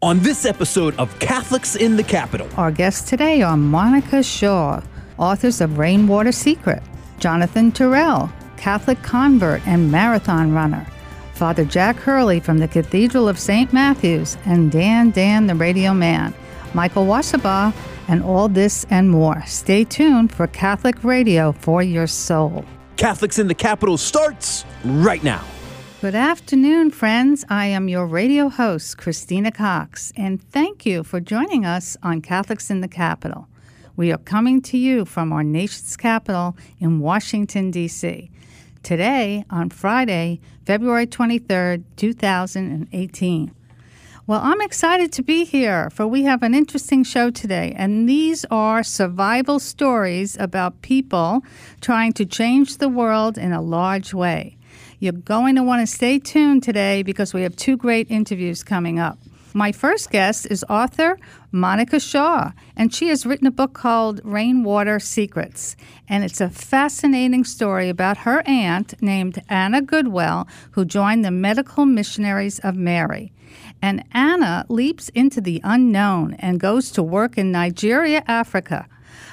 On this episode of Catholics in the Capital, Our guests today are Monica Shaw, authors of Rainwater Secret, Jonathan Terrell, Catholic convert and marathon runner, Father Jack Hurley from the Cathedral of St. Matthews, and Dan Dan the Radio Man, Michael Washabaugh, and all this and more. Stay tuned for Catholic Radio for your soul. Catholics in the Capital starts right now. Good afternoon, friends. I am your radio host, Christina Cox, and thank you for joining us on Catholics in the Capital. We are coming to you from our nation's capital in Washington, D.C. Today, on Friday, February 23rd, 2018. Well, I'm excited to be here, for we have an interesting show today, and these are survival stories about people trying to change the world in a large way. You're going to want to stay tuned today because we have two great interviews coming up. My first guest is author Monica Shaw, and she has written a book called Rainwater Secrets. And it's a fascinating story about her aunt named Anna Goodwell, who joined the Medical Missionaries of Mary. And Anna leaps into the unknown and goes to work in Nigeria, Africa.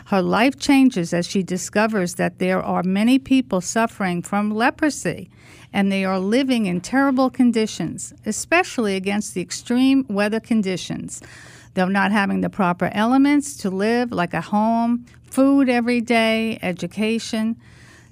Her life changes as she discovers that there are many people suffering from leprosy and they are living in terrible conditions, especially against the extreme weather conditions. They're not having the proper elements to live, like a home, food every day, education,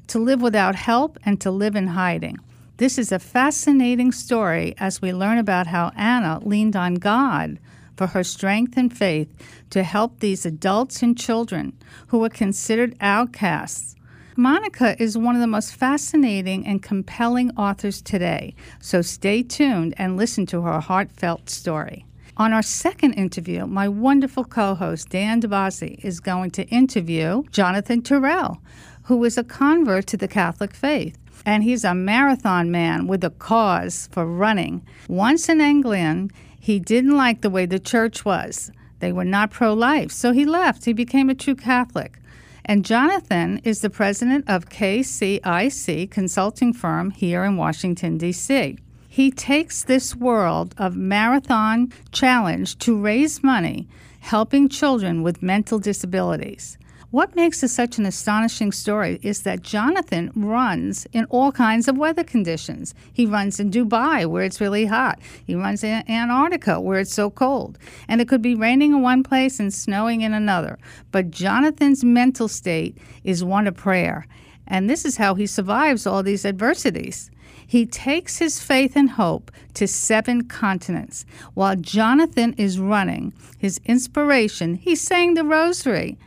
to live without help, and to live in hiding. This is a fascinating story as we learn about how Anna leaned on God for her strength and faith to help these adults and children who were considered outcasts Monica is one of the most fascinating and compelling authors today, so stay tuned and listen to her heartfelt story. On our second interview, my wonderful co host Dan DiBiase is going to interview Jonathan Terrell, who is a convert to the Catholic faith. And he's a marathon man with a cause for running. Once an Anglican, he didn't like the way the church was. They were not pro life, so he left. He became a true Catholic. And Jonathan is the president of KCIC consulting firm here in Washington, D.C. He takes this world of marathon challenge to raise money helping children with mental disabilities. What makes this such an astonishing story is that Jonathan runs in all kinds of weather conditions. He runs in Dubai, where it's really hot. He runs in Antarctica, where it's so cold. And it could be raining in one place and snowing in another. But Jonathan's mental state is one of prayer. And this is how he survives all these adversities. He takes his faith and hope to seven continents. While Jonathan is running, his inspiration, he's saying the rosary.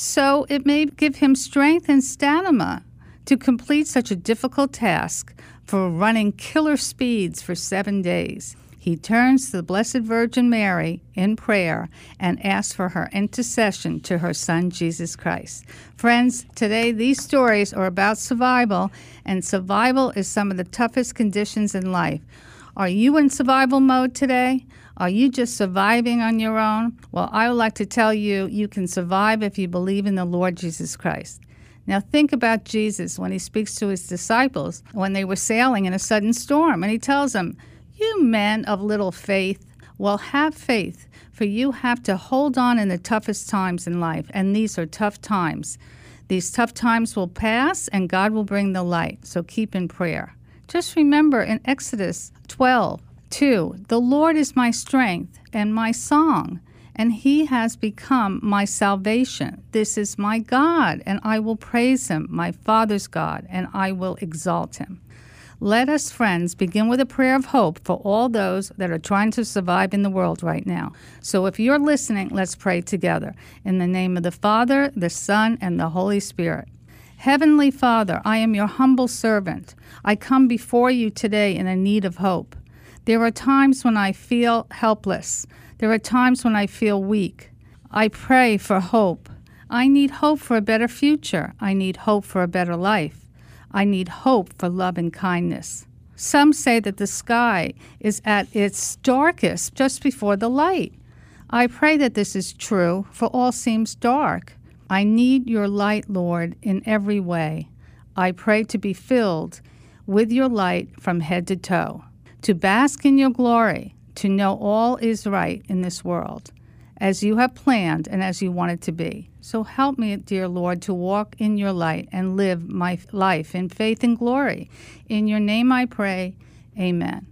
So it may give him strength and stamina to complete such a difficult task for running killer speeds for seven days. He turns to the Blessed Virgin Mary in prayer and asks for her intercession to her Son, Jesus Christ. Friends, today these stories are about survival, and survival is some of the toughest conditions in life. Are you in survival mode today? Are you just surviving on your own? Well, I would like to tell you you can survive if you believe in the Lord Jesus Christ. Now, think about Jesus when he speaks to his disciples when they were sailing in a sudden storm, and he tells them, You men of little faith, well, have faith, for you have to hold on in the toughest times in life, and these are tough times. These tough times will pass, and God will bring the light, so keep in prayer. Just remember in Exodus 12, 2. The Lord is my strength and my song, and he has become my salvation. This is my God, and I will praise him, my Father's God, and I will exalt him. Let us, friends, begin with a prayer of hope for all those that are trying to survive in the world right now. So if you're listening, let's pray together. In the name of the Father, the Son, and the Holy Spirit. Heavenly Father, I am your humble servant. I come before you today in a need of hope. There are times when I feel helpless. There are times when I feel weak. I pray for hope. I need hope for a better future. I need hope for a better life. I need hope for love and kindness. Some say that the sky is at its darkest just before the light. I pray that this is true, for all seems dark. I need your light, Lord, in every way. I pray to be filled with your light from head to toe to bask in your glory, to know all is right in this world, as you have planned and as you want it to be. So help me, dear Lord, to walk in your light and live my life in faith and glory. In your name I pray. Amen.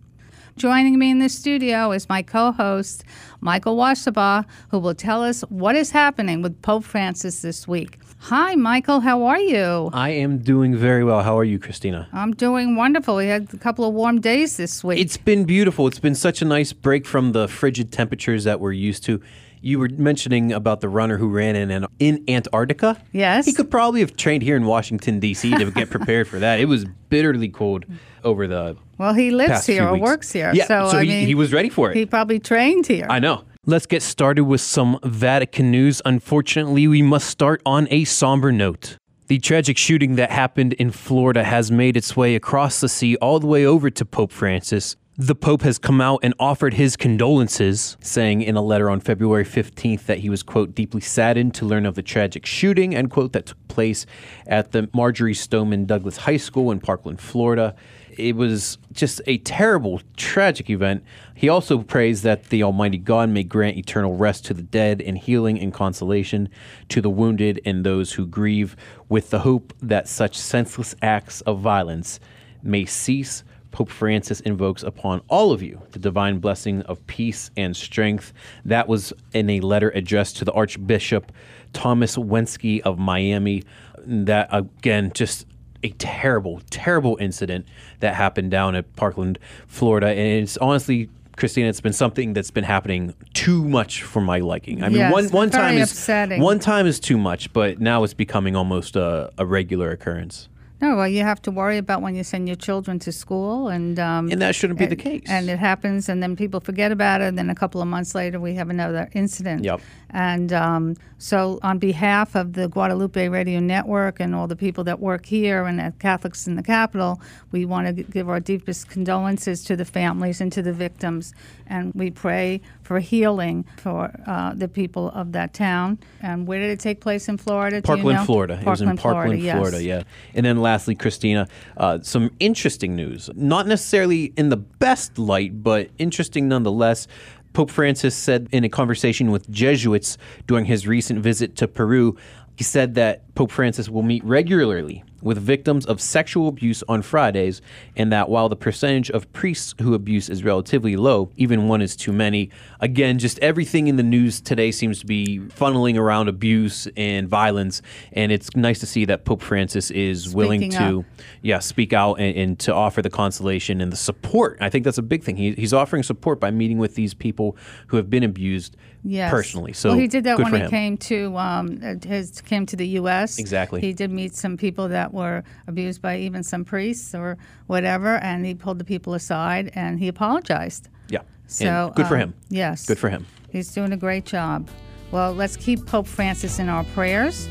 Joining me in the studio is my co host, Michael Washabaugh, who will tell us what is happening with Pope Francis this week. Hi, Michael. How are you? I am doing very well. How are you, Christina? I'm doing wonderful. We had a couple of warm days this week. It's been beautiful. It's been such a nice break from the frigid temperatures that we're used to. You were mentioning about the runner who ran in in Antarctica. Yes. He could probably have trained here in Washington D.C. to get prepared for that. It was bitterly cold over the well, he lives here or weeks. works here. Yeah, so, I he, mean, he was ready for it. he probably trained here. I know. Let's get started with some Vatican news. Unfortunately, we must start on a somber note. The tragic shooting that happened in Florida has made its way across the sea all the way over to Pope Francis. The Pope has come out and offered his condolences, saying in a letter on February 15th that he was, quote, deeply saddened to learn of the tragic shooting, end quote, that took place at the Marjory Stoneman Douglas High School in Parkland, Florida. It was just a terrible, tragic event. He also prays that the Almighty God may grant eternal rest to the dead and healing and consolation to the wounded and those who grieve, with the hope that such senseless acts of violence may cease. Pope Francis invokes upon all of you the divine blessing of peace and strength. That was in a letter addressed to the Archbishop Thomas Wenski of Miami. That, again, just a terrible, terrible incident that happened down at Parkland, Florida. And it's honestly, Christina, it's been something that's been happening too much for my liking. I mean, Yes, one one time is one time is too much, but now it's becoming almost a, a regular occurrence. No, well, you have to worry about when you send your children to school, and um, And that shouldn't be the case. And it happens, and then people forget about it. And then a couple of months later, we have another incident. Yep. And um, so, on behalf of the Guadalupe Radio Network and all the people that work here and at Catholics in the Capital, we want to give our deepest condolences to the families and to the victims. And we pray for healing for uh, the people of that town. And where did it take place in Florida? do you Parkland, know? Florida. it was in Parkland, yes. Florida. Yeah. And then lastly, Christina, uh, some interesting news. Not necessarily in the best light, but interesting nonetheless. Pope Francis said in a conversation with Jesuits during his recent visit to Peru, he said that Pope Francis will meet regularly with victims of sexual abuse on Fridays, and that while the percentage of priests who abuse is relatively low, even one is too many. Again, just everything in the news today seems to be funneling around abuse and violence, and it's nice to see that Pope Francis is willing to, up. yeah, speak out and, and to offer the consolation and the support. I think that's a big thing. He, he's offering support by meeting with these people who have been abused Yes. personally. So well, he did that when he him. came to um, his came to the U.S. Exactly. He did meet some people that were abused by even some priests or whatever, and he pulled the people aside and he apologized. Yeah. So And good for um, him. Yes. Good for him. He's doing a great job. Well, let's keep Pope Francis in our prayers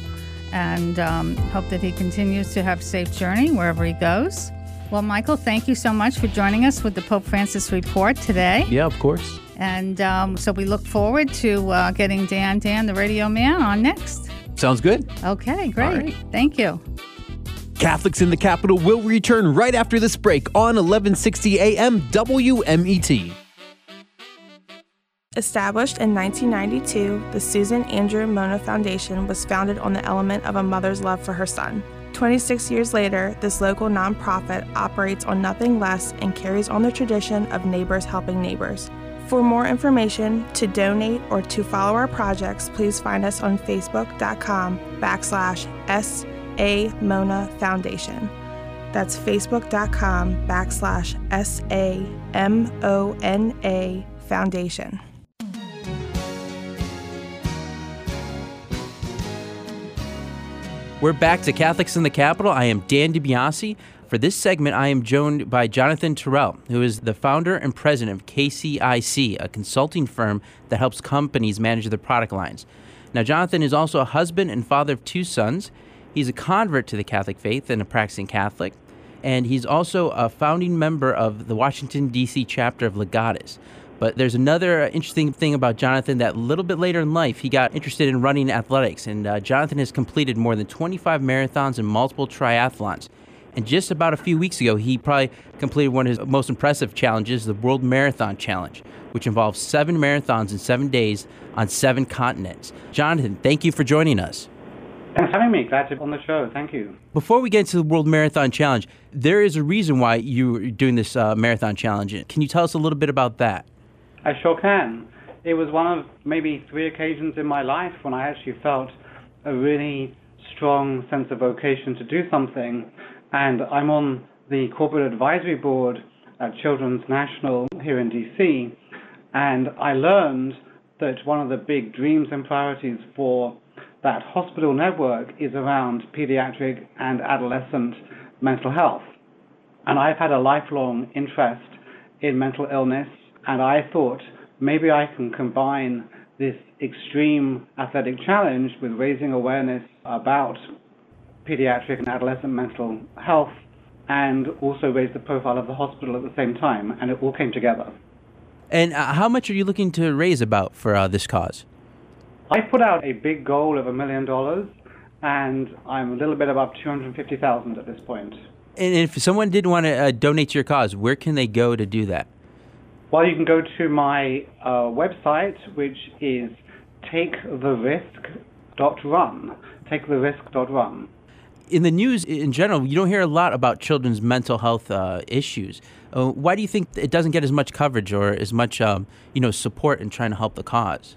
and um, hope that he continues to have a safe journey wherever he goes. Well, Michael, thank you so much for joining us with the Pope Francis report today. Yeah, of course. And um, so we look forward to uh, getting Dan Dan, the radio man, on next. Sounds good. Okay, great. right. Thank you. Catholics in the Capital will return right after this break on 1160 AM WMET. Established in 1992, the Susan Andrew Mona Foundation was founded on the element of a mother's love for her son. 26 years later, this local nonprofit operates on nothing less and carries on the tradition of neighbors helping neighbors. For more information, to donate, or to follow our projects, please find us on facebook.com backslash S.A. Mona Foundation. That's facebook.com backslash S-A-M-O-N-A Foundation. We're back to Catholics in the Capital. I am Dan DiBiase. For this segment, I am joined by Jonathan Terrell, who is the founder and president of KCIC, a consulting firm that helps companies manage their product lines. Now, Jonathan is also a husband and father of two sons. He's a convert to the Catholic faith and a practicing Catholic. And he's also a founding member of the Washington, D.C. chapter of Legatus. But there's another interesting thing about Jonathan that a little bit later in life, he got interested in running athletics. And uh, Jonathan has completed more than 25 marathons and multiple triathlons. And just about a few weeks ago, he probably completed one of his most impressive challenges, the World Marathon Challenge, which involves seven marathons in seven days on seven continents. Jonathan, thank you for joining us. Thanks for having me. Glad to be on the show. Thank you. Before we get into the World Marathon Challenge, there is a reason why you're doing this uh, marathon challenge. Can you tell us a little bit about that? I sure can. It was one of maybe three occasions in my life when I actually felt a really strong sense of vocation to do something. And I'm on the corporate advisory board at Children's National here in DC. And I learned that one of the big dreams and priorities for that hospital network is around pediatric and adolescent mental health. And I've had a lifelong interest in mental illness, and I thought maybe I can combine this extreme athletic challenge with raising awareness about pediatric and adolescent mental health and also raise the profile of the hospital at the same time. And it all came together. And uh, how much are you looking to raise about for uh, this cause? I put out a big goal of a million dollars, and I'm a little bit above 250,000 at this point. And if someone didn't want to uh, donate to your cause, where can they go to do that? Well, you can go to my uh, website, which is taketherisk.run. Taketherisk.run. In the news in general, you don't hear a lot about children's mental health uh, issues. Uh, why do you think it doesn't get as much coverage or as much, um, you know, support in trying to help the cause?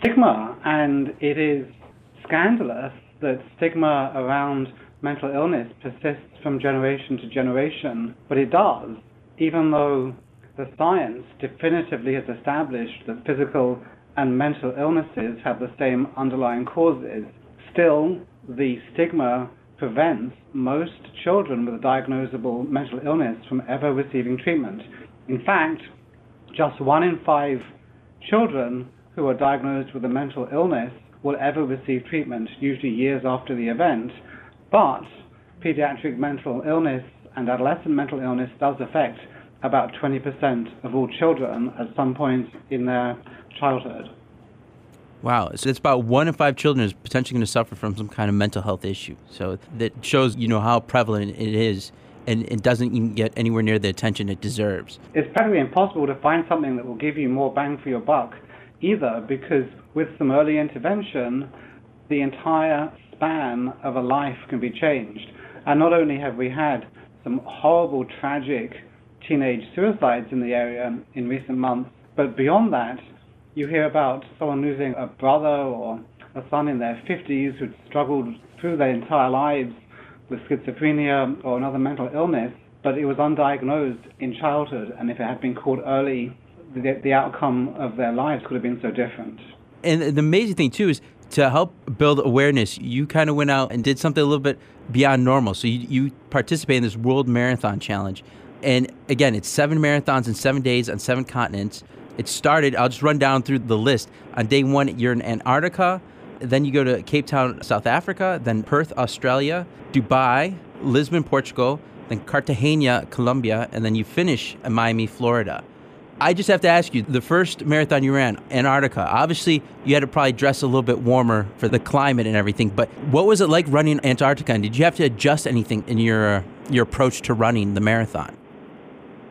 Stigma, and it is scandalous that stigma around mental illness persists from generation to generation, but it does, even though the science definitively has established that physical and mental illnesses have the same underlying causes. Still, the stigma prevents most children with a diagnosable mental illness from ever receiving treatment. In fact, just one in five children who are diagnosed with a mental illness will ever receive treatment, usually years after the event. But pediatric mental illness and adolescent mental illness does affect about 20% of all children at some point in their childhood. Wow, so it's about one in five children is potentially going to suffer from some kind of mental health issue. So that shows, you know, how prevalent it is, and it doesn't even get anywhere near the attention it deserves. It's practically impossible to find something that will give you more bang for your buck, either because with some early intervention, the entire span of a life can be changed. And not only have we had some horrible, tragic teenage suicides in the area in recent months. But beyond that, you hear about someone losing a brother or a son in their 50s who'd struggled through their entire lives with schizophrenia or another mental illness, but it was undiagnosed in childhood, and if it had been caught early, the, the outcome of their lives could have been so different. And the amazing thing, too, is to help build awareness, you kind of went out and did something a little bit beyond normal. So you, you participate in this World Marathon Challenge. And again, it's seven marathons in seven days on seven continents. It started, I'll just run down through the list. On day one, you're in Antarctica. Then you go to Cape Town, South Africa. Then Perth, Australia. Dubai, Lisbon, Portugal. Then Cartagena, Colombia. And then you finish in Miami, Florida. I just have to ask you the first marathon you ran, Antarctica, obviously you had to probably dress a little bit warmer for the climate and everything, but what was it like running Antarctica? And did you have to adjust anything in your, uh, your approach to running the marathon?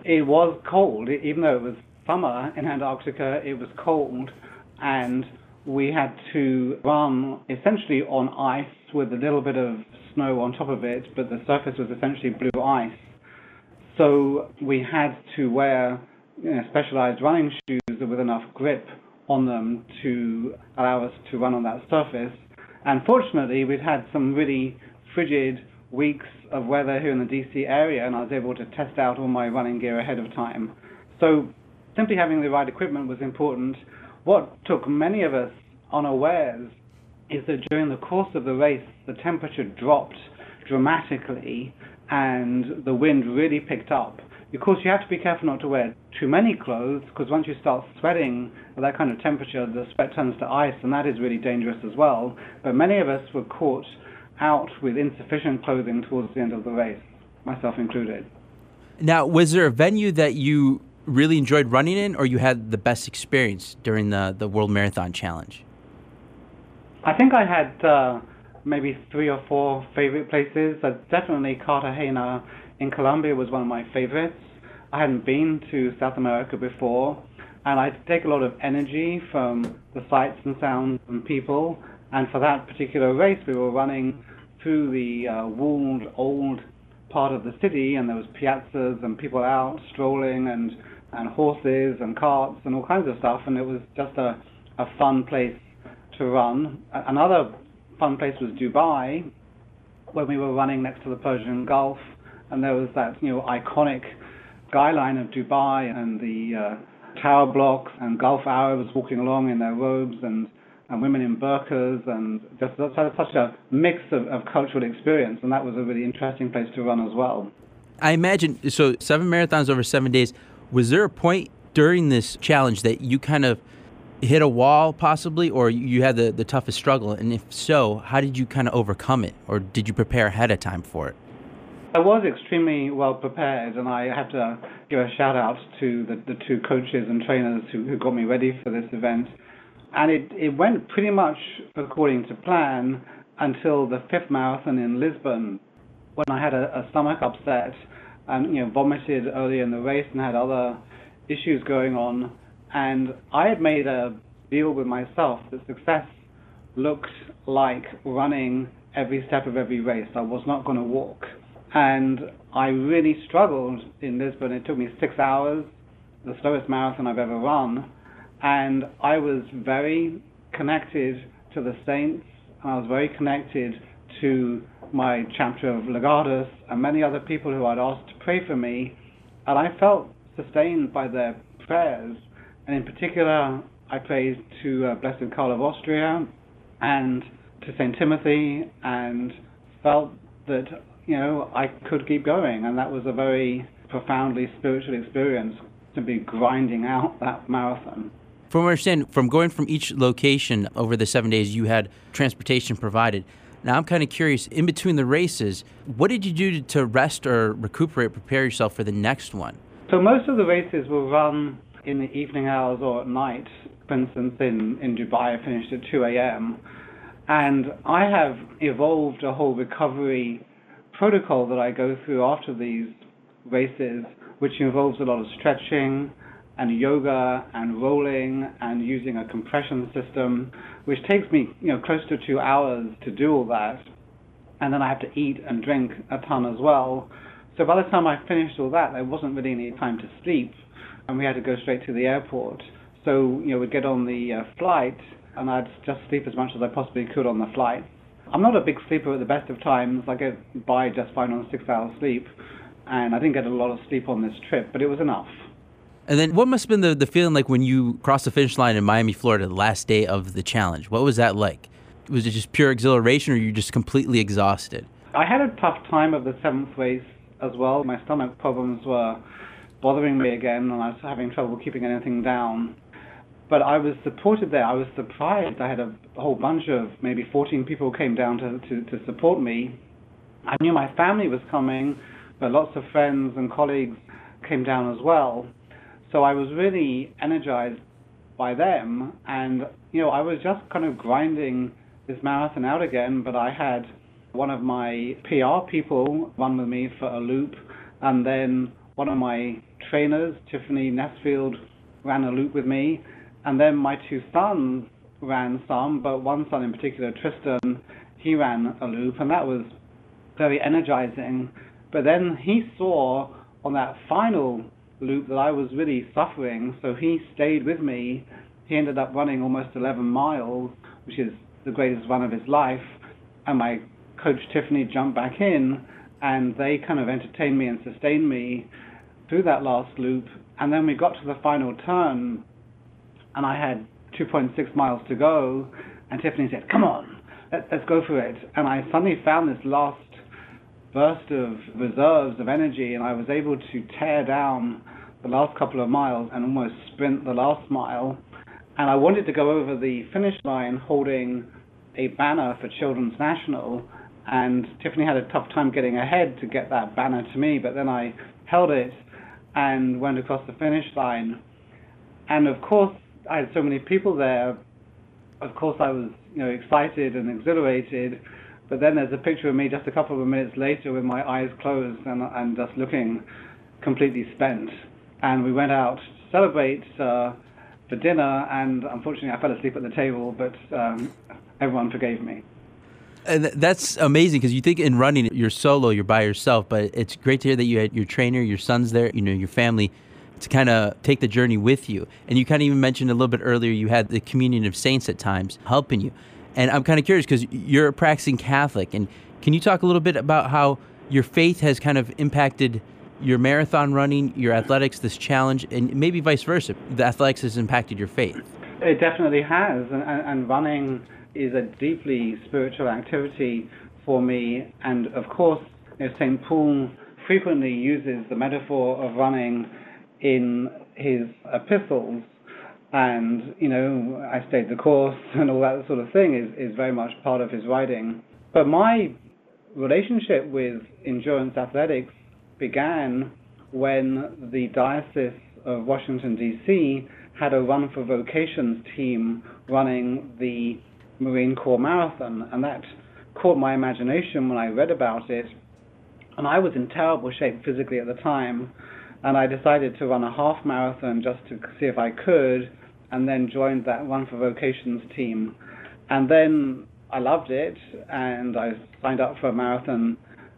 it was cold, even though it was summer in Antarctica, it was cold, and we had to run essentially on ice with a little bit of snow on top of it, but the surface was essentially blue ice. So we had to wear you know, specialized running shoes with enough grip on them to allow us to run on that surface. And fortunately, we'd had some really frigid weeks of weather here in the DC area, and I was able to test out all my running gear ahead of time. So simply having the right equipment was important. What took many of us unawares is that during the course of the race, the temperature dropped dramatically and the wind really picked up. Of course, you have to be careful not to wear too many clothes because once you start sweating at that kind of temperature, the sweat turns to ice, and that is really dangerous as well. But many of us were caught out with insufficient clothing towards the end of the race, myself included. Now, was there a venue that you really enjoyed running in, or you had the best experience during the, the World Marathon Challenge? I think I had uh, maybe three or four favorite places. Uh, definitely Cartagena in Colombia was one of my favorites. I hadn't been to South America before, and I take a lot of energy from the sights and sounds and people. And for that particular race, we were running through the uh, walled old part of the city, and there was piazzas and people out strolling, and and horses and carts and all kinds of stuff, and it was just a a fun place to run. Another fun place was Dubai, when we were running next to the Persian Gulf, and there was that you know iconic skyline of Dubai and the uh, tower blocks and Gulf Arabs walking along in their robes and and women in burqas and just such a mix of, of cultural experience. And that was a really interesting place to run as well. I imagine so seven marathons over seven days. Was there a point during this challenge that you kind of hit a wall possibly? Or you had the, the toughest struggle? And if so how did you kind of overcome it? Or did you prepare ahead of time for it i was extremely well prepared and i have to give a shout out to the, the two coaches and trainers who, who got me ready for this event and it, it went pretty much according to plan until the fifth marathon in lisbon when i had a, a stomach upset and you know vomited early in the race and had other issues going on and I had made a deal with myself that success looked like running every step of every race. I was not going to walk. And I really struggled in Lisbon. It took me six hours, the slowest marathon I've ever run. And I was very connected to the saints, and I was very connected to my chapter of Legatus and many other people who I'd asked to pray for me. And I felt sustained by their prayers and in particular, I prayed to uh, Blessed Karl of Austria and to St. Timothy and felt that, you know, I could keep going. And that was a very profoundly spiritual experience to be grinding out that marathon. From what I understand, from going from each location over the seven days, you had transportation provided. Now, I'm kind of curious, in between the races, what did you do to rest or recuperate, prepare yourself for the next one? So, most of the races were run in the evening hours or at night. For instance, in, in Dubai, I finished at 2 a.m. And I have evolved a whole recovery protocol that I go through after these races, which involves a lot of stretching and yoga and rolling and using a compression system, which takes me, you know, close to two hours to do all that. And then I have to eat and drink a ton as well. So by the time I finished all that, there wasn't really any time to sleep and we had to go straight to the airport. So, you know, we'd get on the uh, flight, and I'd just sleep as much as I possibly could on the flight. I'm not a big sleeper at the best of times. I get by just fine on six hours sleep, and I didn't get a lot of sleep on this trip, but it was enough. And then, what must have been the, the feeling like when you crossed the finish line in Miami, Florida, the last day of the challenge? What was that like? Was it just pure exhilaration, or you just completely exhausted? I had a tough time of the seventh race as well. My stomach problems were bothering me again, and I was having trouble keeping anything down. But I was supported there. I was surprised. I had a whole bunch of maybe 14 people came down to, to, to support me. I knew my family was coming, but lots of friends and colleagues came down as well. So I was really energized by them. And, you know, I was just kind of grinding this marathon out again, but I had one of my PR people run with me for a loop, and then one of my trainers, Tiffany Nesfield, ran a loop with me, and then my two sons ran some, but one son in particular, Tristan, he ran a loop, and that was very energizing. But then he saw on that final loop that I was really suffering, so he stayed with me. He ended up running almost 11 miles, which is the greatest run of his life, and my coach Tiffany jumped back in, and they kind of entertained me and sustained me through that last loop, and then we got to the final turn, and I had 2.6 miles to go, and Tiffany said, "Come on, let, us go for it." And I suddenly found this last burst of reserves of energy, and I was able to tear down the last couple of miles and almost sprint the last mile. And I wanted to go over the finish line holding a banner for Children's National, and Tiffany had a tough time getting ahead to get that banner to me, but then I held it and went across the finish line. And of course, I had so many people there. Of course, I was you know excited and exhilarated, But then there's a picture of me just a couple of minutes later with my eyes closed and, and just looking completely spent. And we went out to celebrate uh, for dinner, and unfortunately I fell asleep at the table, but um, everyone forgave me. And that's amazing because you think in running you're solo, you're by yourself, but it's great to hear that you had your trainer, your son's there, you know, your family to kind of take the journey with you. And you kind of even mentioned a little bit earlier you had the communion of saints at times helping you. And I'm kind of curious because you're a practicing Catholic, and can you talk a little bit about how your faith has kind of impacted your marathon running, your athletics, this challenge, and maybe vice versa? The athletics has impacted your faith. It definitely has, and, and running is a deeply spiritual activity for me. And of course, you know, St. Paul frequently uses the metaphor of running in his epistles. And, you know, I stayed the course and all that sort of thing is, is very much part of his writing. But my relationship with endurance athletics began when the Diocese of Washington, D.C. had a Run for Vocations team running the Marine Corps Marathon, and that caught my imagination when I read about it. And I was in terrible shape physically at the time, and I decided to run a half marathon just to see if I could, and then joined that Run for Vocations team. And then I loved it, and I signed up for a marathon,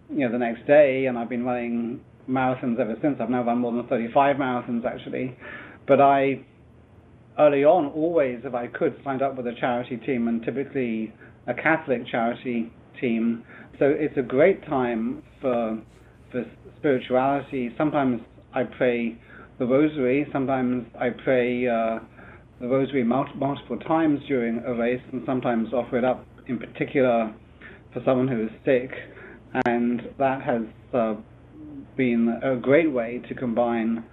you know, the next day, and I've been running marathons ever since. I've now run more than 35 marathons actually, but I early on, always, if I could, signed up with a charity team and typically a Catholic charity team. So it's a great time for for spirituality. Sometimes I pray the Rosary. Sometimes I pray uh, the Rosary multiple times during a race, and sometimes offer it up in particular for someone who is sick. And that has uh, been a great way to combine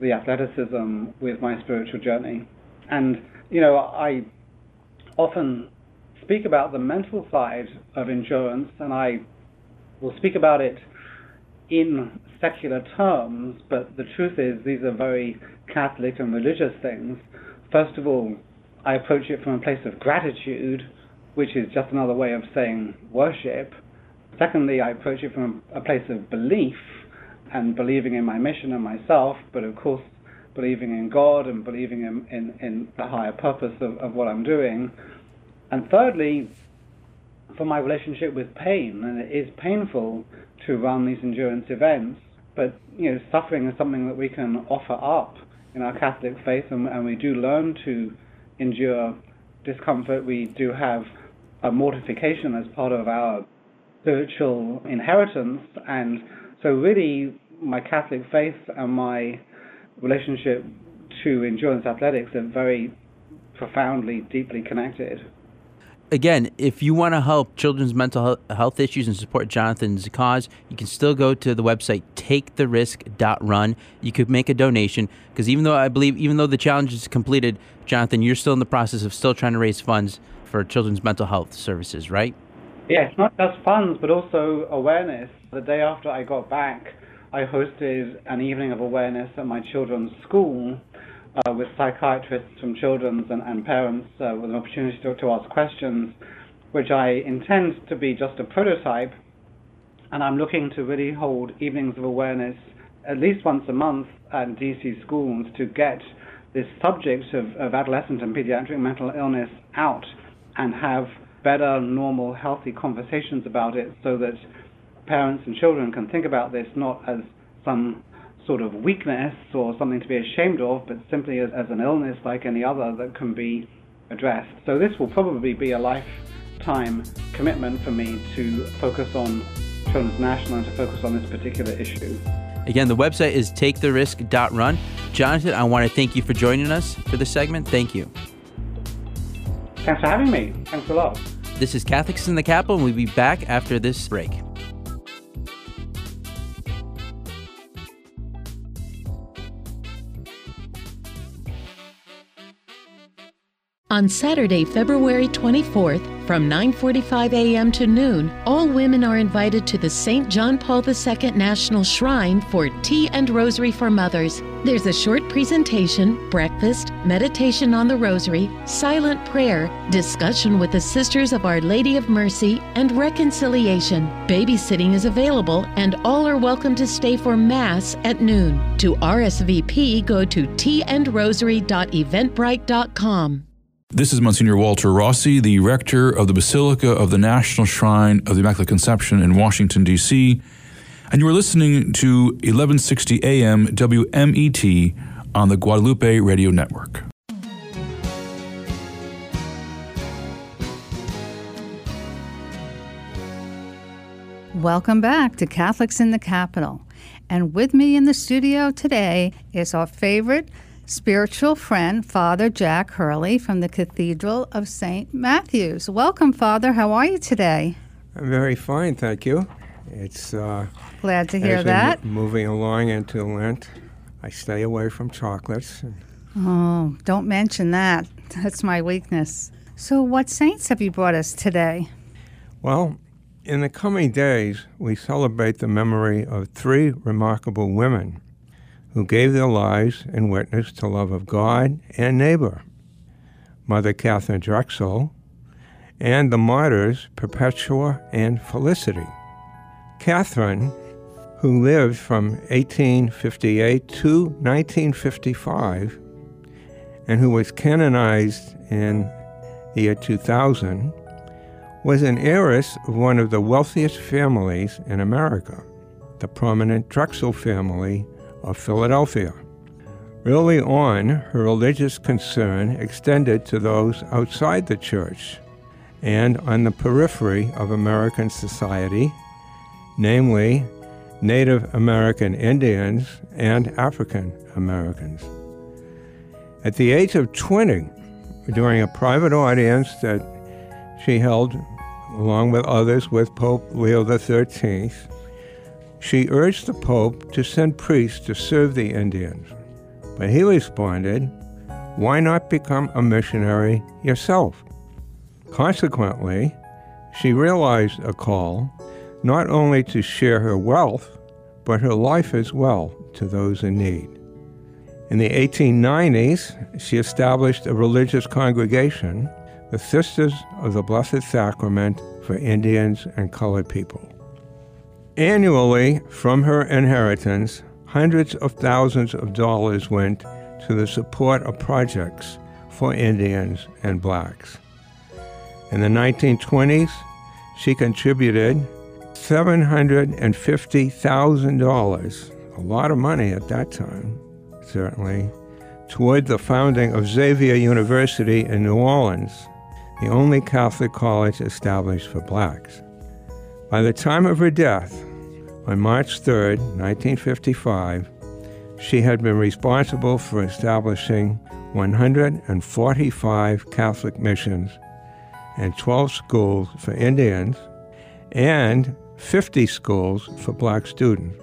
the athleticism with my spiritual journey. And, you know, I often speak about the mental side of endurance, and I will speak about it in secular terms, but the truth is these are very Catholic and religious things. First of all, I approach it from a place of gratitude, which is just another way of saying worship. Secondly, I approach it from a place of belief and believing in my mission and myself, but of course, believing in God and believing in, in, in the higher purpose of, of what I'm doing. And thirdly, for my relationship with pain, and it is painful to run these endurance events, but you know, suffering is something that we can offer up in our Catholic faith, and, and we do learn to endure discomfort. We do have a mortification as part of our spiritual inheritance, and so really, my Catholic faith and my relationship to endurance athletics are very profoundly, deeply connected. Again, if you want to help children's mental health issues and support Jonathan's cause, you can still go to the website taketherisk.run. You could make a donation because even though I believe, even though the challenge is completed, Jonathan, you're still in the process of still trying to raise funds for children's mental health services, right? Yes, not just funds, but also awareness. The day after I got back, I hosted an evening of awareness at my children's school uh, with psychiatrists from children's and, and parents uh, with an opportunity to, to ask questions, which I intend to be just a prototype. And I'm looking to really hold evenings of awareness at least once a month at DC schools to get this subject of, of adolescent and pediatric mental illness out and have better, normal, healthy conversations about it so that parents and children can think about this not as some sort of weakness or something to be ashamed of, but simply as, as an illness like any other that can be addressed. So this will probably be a lifetime commitment for me to focus on Children's National and to focus on this particular issue. Again, the website is taketherisk.run. Jonathan, I want to thank you for joining us for this segment. Thank you. Thanks for having me. Thanks a lot. This is Catholics in the Capital, and we'll be back after this break. On Saturday, February 24th, from 9:45 a.m. to noon, all women are invited to the St. John Paul II National Shrine for Tea and Rosary for Mothers. There's a short presentation, breakfast, meditation on the rosary, silent prayer, discussion with the Sisters of Our Lady of Mercy, and reconciliation. Babysitting is available and all are welcome to stay for mass at noon. To RSVP, go to teaandrosary.eventbrite.com. This is Monsignor Walter Rossi, the rector of the Basilica of the National Shrine of the Immaculate Conception in Washington, D.C., and you are listening to 1160 AM WMET on the Guadalupe Radio Network. Welcome back to Catholics in the Capital. And with me in the studio today is our favorite spiritual friend, Father Jack Hurley from the Cathedral of St. Matthew's. Welcome, Father. How are you today? I'm very fine, thank you. It's uh, glad to hear that. Moving along into Lent, I stay away from chocolates. Oh, don't mention that. That's my weakness. So, what saints have you brought us today? Well, in the coming days, we celebrate the memory of three remarkable women who gave their lives in witness to love of God and neighbor Mother Katharine Drexel, and the martyrs Perpetua and Felicity. Katharine, who lived from 1858 to 1955 and who was canonized in the year 2000, was an heiress of one of the wealthiest families in America, the prominent Drexel family of Philadelphia. Early on, her religious concern extended to those outside the church and on the periphery of American society, namely Native American Indians and African Americans. At the age of 20, during a private audience that she held along with others with Pope Leo XIII, she urged the Pope to send priests to serve the Indians. But he responded, Why not become a missionary yourself? Consequently, she realized a call not only to share her wealth, but her life as well to those in need. In the 1890s, she established a religious congregation, the Sisters of the Blessed Sacrament for Indians and Colored People. Annually, from her inheritance, hundreds of thousands of dollars went to the support of projects for Indians and blacks. In the 1920s, she contributed $750,000, a lot of money at that time, certainly, toward the founding of Xavier University in New Orleans, the only Catholic college established for blacks. By the time of her death, on March 3, 1955, she had been responsible for establishing 145 Catholic missions and 12 schools for Indians and 50 schools for black students.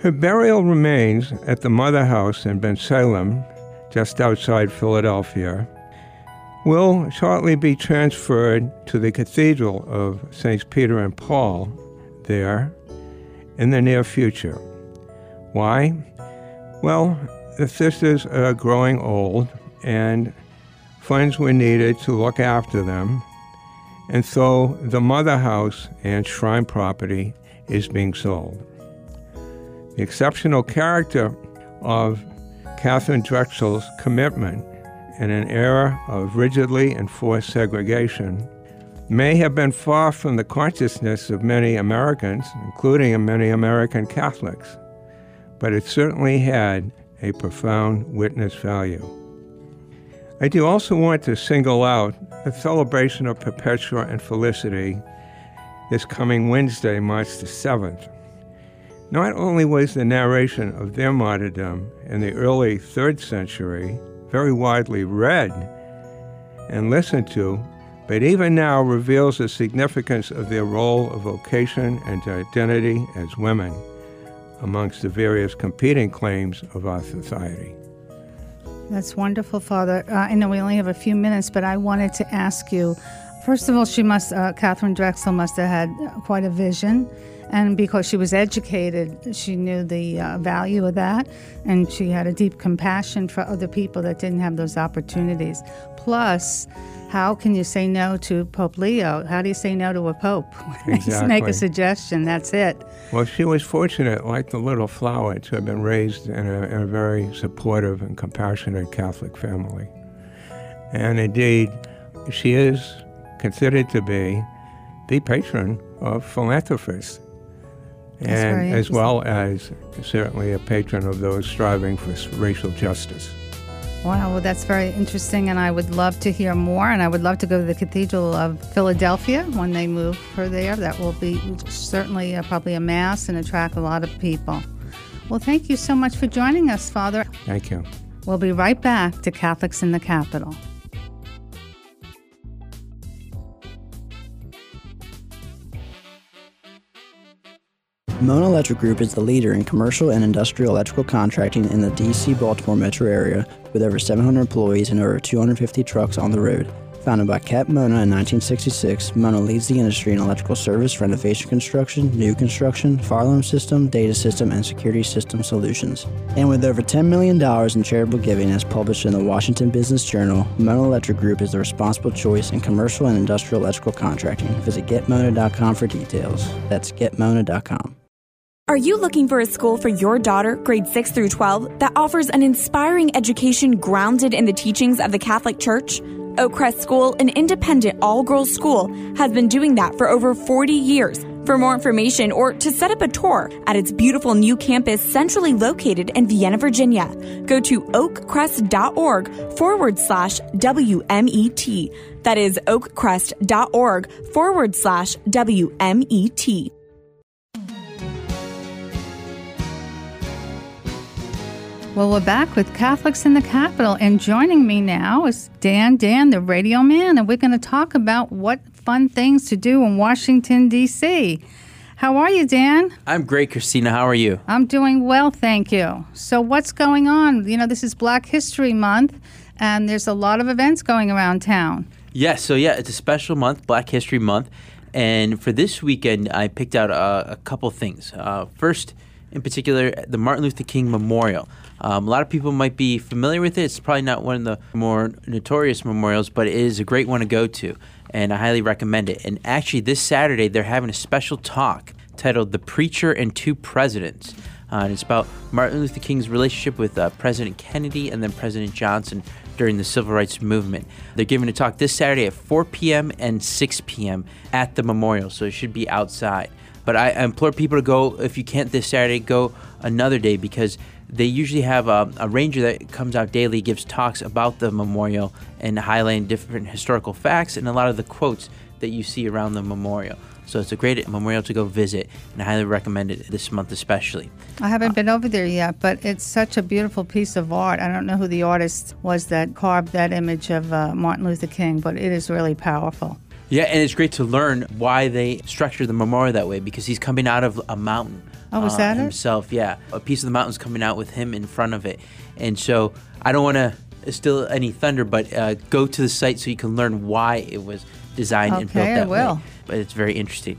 Her burial remains at the Mother House in Bensalem, just outside Philadelphia, will shortly be transferred to the Cathedral of Saints Peter and Paul there in the near future. Why? Well, the sisters are growing old and funds were needed to look after them, and so the mother house and shrine property is being sold. The exceptional character of Katharine Drexel's commitment in an era of rigidly enforced segregation may have been far from the consciousness of many Americans, including many American Catholics, but it certainly had a profound witness value. I do also want to single out the celebration of Perpetua and Felicity this coming Wednesday, March the 7th. Not only was the narration of their martyrdom in the early 3rd century very widely read and listened to, but even now reveals the significance of their role of vocation and identity as women amongst the various competing claims of our society. That's wonderful, Father. Uh, I know we only have a few minutes, but I wanted to ask you. First of all, she must, uh, Katharine Drexel must have had quite a vision, and because she was educated, she knew the uh, value of that, and she had a deep compassion for other people that didn't have those opportunities. Plus, how can you say no to Pope Leo? How do you say no to a pope? Just make a suggestion. That's it. Well, she was fortunate, like the little flower, to have been raised in a, in a very supportive and compassionate Catholic family. And indeed, she is considered to be the patron of philanthropists. That's and as well as certainly a patron of those striving for racial justice. Wow, well, that's very interesting, and I would love to hear more. And I would love to go to the Cathedral of Philadelphia when they move her there. That will be certainly uh, probably a mass and attract a lot of people. Well, thank you so much for joining us, Father. Thank you. We'll be right back to Catholics in the Capital. Mona Electric Group is the leader in commercial and industrial electrical contracting in the DC Baltimore metro area with over 700 employees and over 250 trucks on the road. Founded by Cap Mona in 1966, Mona leads the industry in electrical service, renovation construction, new construction, fire alarm system, data system, and security system solutions. And with over $10 million in charitable giving as published in the Washington Business Journal, Mona Electric Group is the responsible choice in commercial and industrial electrical contracting. Visit getmona.com for details. That's getmona.com. Are you looking for a school for your daughter, grade 6 through 12, that offers an inspiring education grounded in the teachings of the Catholic Church? Oakcrest School, an independent all girls school, has been doing that for over 40 years. For more information or to set up a tour at its beautiful new campus centrally located in Vienna, Virginia, go to oakcrest.org forward slash WMET. That is oakcrest.org forward slash WMET. Well, we're back with Catholics in the Capital, and joining me now is Dan Dan, the radio man, and we're going to talk about what fun things to do in Washington, D.C. How are you, Dan? I'm great, Christina. How are you? I'm doing well, thank you. So, what's going on? You know, this is Black History Month, and there's a lot of events going around town. Yes, so yeah, it's a special month, Black History Month. And for this weekend, I picked out uh, a couple things. Uh, first, in particular, the Martin Luther King Memorial. Um, a lot of people might be familiar with it. It's probably not one of the more notorious memorials, but it is a great one to go to, and I highly recommend it. And actually, this Saturday, they're having a special talk titled The Preacher and Two Presidents. Uh, and it's about Martin Luther King's relationship with uh, President Kennedy and then President Johnson during the civil rights movement. They're giving a talk this Saturday at 4 p.m. and 6 p.m. at the memorial, so it should be outside. But I, I implore people to go, if you can't this Saturday, go another day because they usually have a, a ranger that comes out daily, gives talks about the memorial and highlighting different historical facts and a lot of the quotes that you see around the memorial. So it's a great memorial to go visit, and I highly recommend it this month especially. I haven't been over there yet, but it's such a beautiful piece of art. I don't know who the artist was that carved that image of uh, Martin Luther King, but it is really powerful. Yeah, and it's great to learn why they structured the memorial that way because he's coming out of a mountain. Oh, was uh, that it? himself? Yeah, a piece of the mountain's coming out with him in front of it, and so I don't want to still any thunder, but uh, go to the site so you can learn why it was designed and built Okay, I that will. way. But it's very interesting.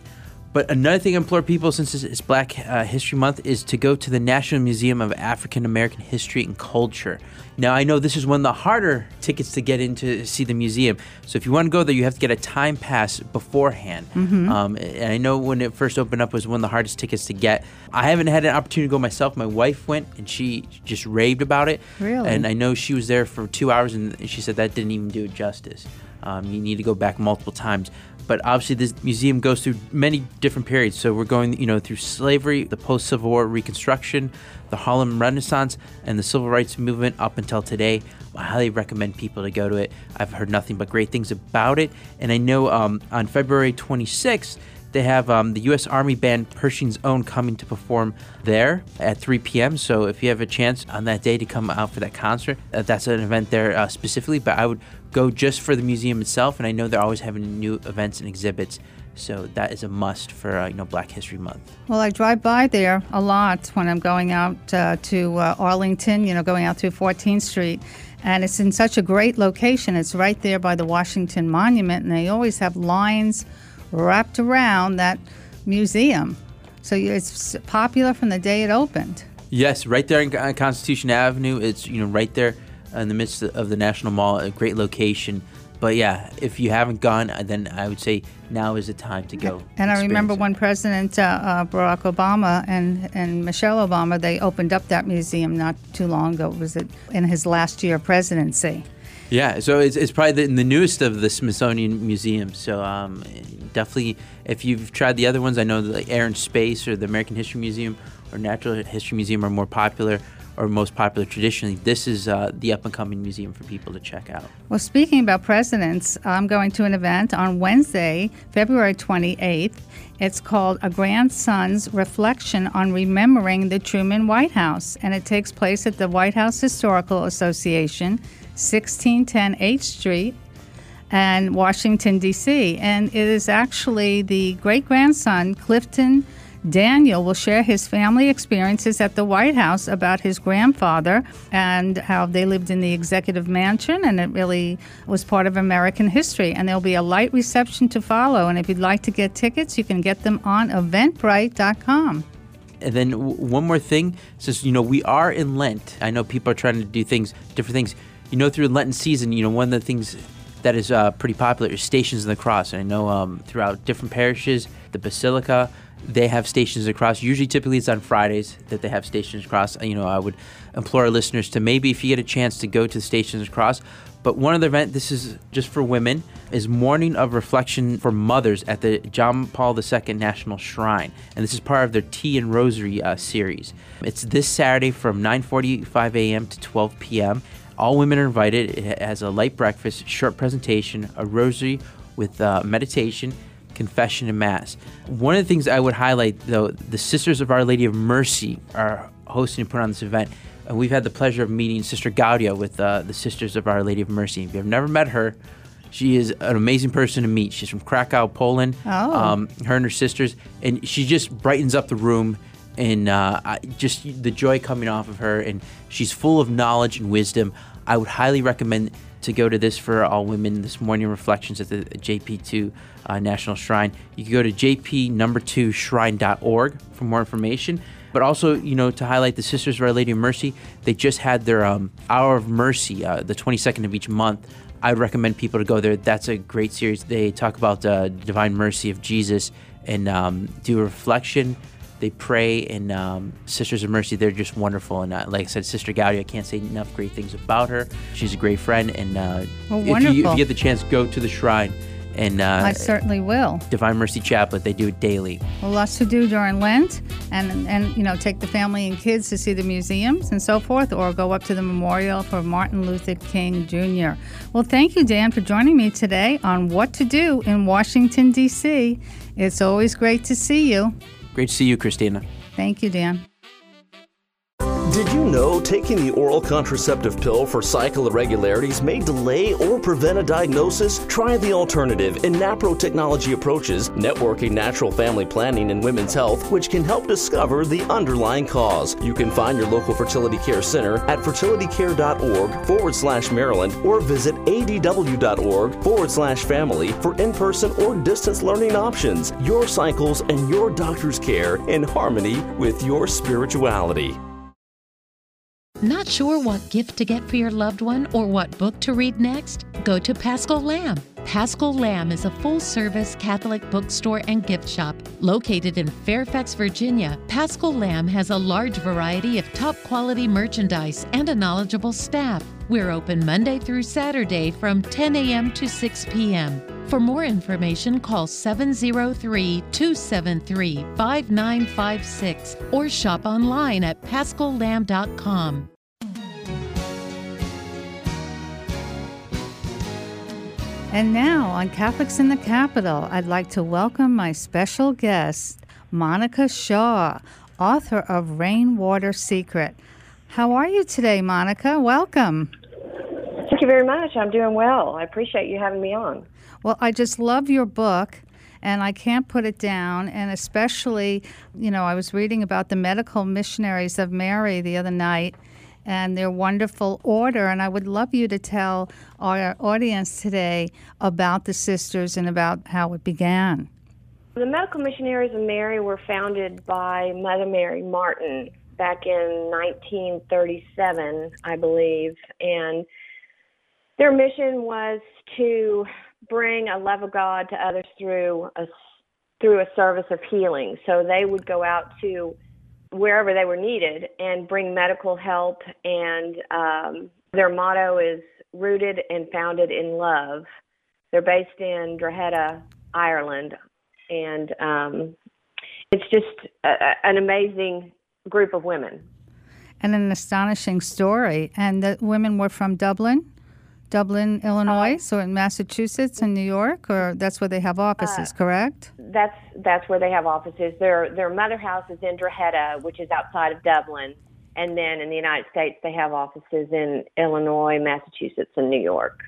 But another thing I implore people, since it's- Black uh, History Month, is to go to the National Museum of African American History and Culture. Now, I know this is one of the harder tickets to get in to see the museum. So if you want to go there, you have to get a time pass beforehand. Um, and I know when it first opened up, was one of the hardest tickets to get. I haven't had an opportunity to go myself. My wife went, and she just raved about it. Really? And I know she was there for two hours, and she said that didn't even do it justice. Um, you need to go back multiple times. But obviously, this museum goes through many different periods. So we're going, you know, through slavery, the post-Civil War Reconstruction, the Harlem Renaissance, and the Civil Rights Movement up until today. I highly recommend people to go to it. I've heard nothing but great things about it, and I know um, on February 26th they have um, the U.S. Army Band Pershing's Own coming to perform there at 3 p.m. So if you have a chance on that day to come out for that concert, uh, that's an event there uh, specifically. But I would go just for the museum itself, and I know they're always having new events and exhibits. So that is a must for uh, you know Black History Month. Well, I drive by there a lot when I'm going out uh, to uh, Arlington, you know, going out through 14th Street. And it's in such a great location. It's right there by the Washington Monument, and they always have lines wrapped around that museum. So it's popular from the day it opened. Yes, right there on Constitution Avenue. It's you know right there in the midst of the National Mall. A great location. But yeah, if you haven't gone, uh, then I would say now is the time to go. And I remember it. when President uh, uh, Barack Obama and, and Michelle Obama, they opened up that museum not too long ago. Was it in his last year of presidency? Yeah, so it's, it's probably the, the newest of the Smithsonian museums. So um, definitely, if you've tried the other ones, I know the Air and Space or the American History Museum or Natural History Museum are more popular or most popular traditionally. This is uh, the up and coming museum for people to check out. Well, speaking about presidents, I'm going to an event on Wednesday, February 28th. It's called A Grandson's Reflection on Remembering the Truman White House, and it takes place at the White House Historical Association, 1610 H Street, and Washington, D.C. And it is actually the great grandson, Clifton Daniel will share his family experiences at the White House about his grandfather and how they lived in the executive mansion, and it really was part of American history. And there'll be a light reception to follow. And if you'd like to get tickets, you can get them on eventbrite.com. And then one more thing, since you know we are in Lent, I know people are trying to do things, different things. You know, through Lenten season, you know, one of the things that is uh, pretty popular is Stations of the Cross. And I know um, throughout different parishes, the Basilica, they have stations of the Cross. Usually, typically, it's on Fridays that they have stations of the Cross. You know, I would implore our listeners to maybe, if you get a chance, to go to the stations of the Cross. But one other event, this is just for women, is Morning of Reflection for Mothers at the John Paul II National Shrine, and this is part of their Tea and Rosary uh, series. It's this Saturday from 9:45 a.m. to 12 p.m. All women are invited. It has a light breakfast, short presentation, a rosary with uh, meditation, confession, and mass. One of the things I would highlight, though, the Sisters of Our Lady of Mercy are hosting and putting on this event. And we've had the pleasure of meeting Sister Gaudia with uh, the Sisters of Our Lady of Mercy. If you've never met her, she is an amazing person to meet. She's from Krakow, Poland. Oh. Um, her and her sisters, and she just brightens up the room, and uh, just the joy coming off of her. And she's full of knowledge and wisdom. I would highly recommend to go to this for all women. This morning reflections at the JP2 uh, National Shrine. You can go to jp number two shrine.org for more information. But also, you know, to highlight the Sisters of Our Lady of Mercy, they just had their um, Hour of Mercy, uh, the 22nd of each month. I would recommend people to go there. That's a great series. They talk about uh, divine mercy of Jesus and um, do a reflection. They pray, and um, Sisters of Mercy, they're just wonderful. And uh, like I said, Sister Gaudy, I can't say enough great things about her. She's a great friend, and uh, Well, if, you, if you get the chance, go to the shrine. And uh, I certainly will. Divine Mercy Chaplet, they do it daily. Well, lots to do during Lent, and and you know, take the family and kids to see the museums and so forth, or go up to the memorial for Martin Luther King Jr. Well, thank you, Dan, for joining me today on What to Do in Washington D.C. It's always great to see you. Great to see you, Christina. Thank you, Dan. Did you know taking the oral contraceptive pill for cycle irregularities may delay or prevent a diagnosis? Try the alternative in NAPRO technology approaches, networking natural family planning and women's health, which can help discover the underlying cause. You can find your local fertility care center at fertilitycare.org forward slash Maryland or visit adw.org forward slash family for in person or distance learning options. Your cycles and your doctor's care in harmony with your spirituality. Not sure what gift to get for your loved one or what book to read next? Go to Paschal Lamb. Paschal Lamb is a full service Catholic bookstore and gift shop located in Fairfax, Virginia. Paschal Lamb has a large variety of top quality merchandise and a knowledgeable staff. We're open Monday through Saturday from 10 a.m. to 6 p.m. For more information, call 703 273 5956 or shop online at pascallamb.com. And now on Catholics in the Capital, I'd like to welcome my special guest, Monica Shaw, author of Rainwater Secret. How are you today, Monica? Welcome. Thank you very much. I'm doing well. I appreciate you having me on. Well, I just love your book and I can't put it down. And especially, you know, I was reading about the medical missionaries of Mary the other night, and their wonderful order. And I would love you to tell our audience today about the sisters and about how it began. The Medical Missionaries of Mary were founded by Mother Mary Martin back in 1937, I believe, and their mission was to bring a love of God to others through a through a service of healing. So they would go out to wherever they were needed and bring medical help. And um, their motto is rooted and founded in love. They're based in Drogheda, Ireland, and um, it's just a, an amazing group of women. And an astonishing story. And the women were from Dublin? Dublin, Illinois, uh, so in Massachusetts and New York, or that's where they have offices, uh, correct? That's that's where they have offices. Their their mother house is in Drogheda, which is outside of Dublin, and then in the United States they have offices in Illinois, Massachusetts, and New York.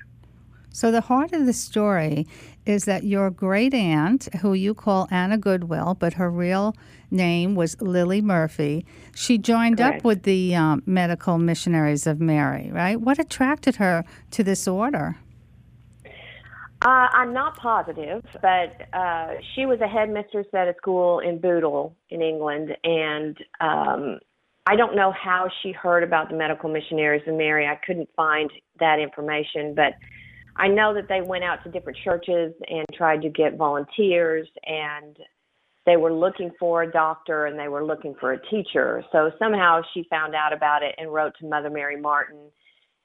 So the heart of the story is that your great aunt, who you call Anna Goodwill, but her real name was Lily Murphy, she joined Correct. up with the um, medical missionaries of Mary, right? What attracted her to this order? Uh, I'm not positive, but uh, she was a headmistress at a school in Bootle in England, and um, I don't know how she heard about the medical missionaries of Mary. I couldn't find that information, but I know that they went out to different churches and tried to get volunteers and they were looking for a doctor and they were looking for a teacher. So somehow she found out about it and wrote to Mother Mary Martin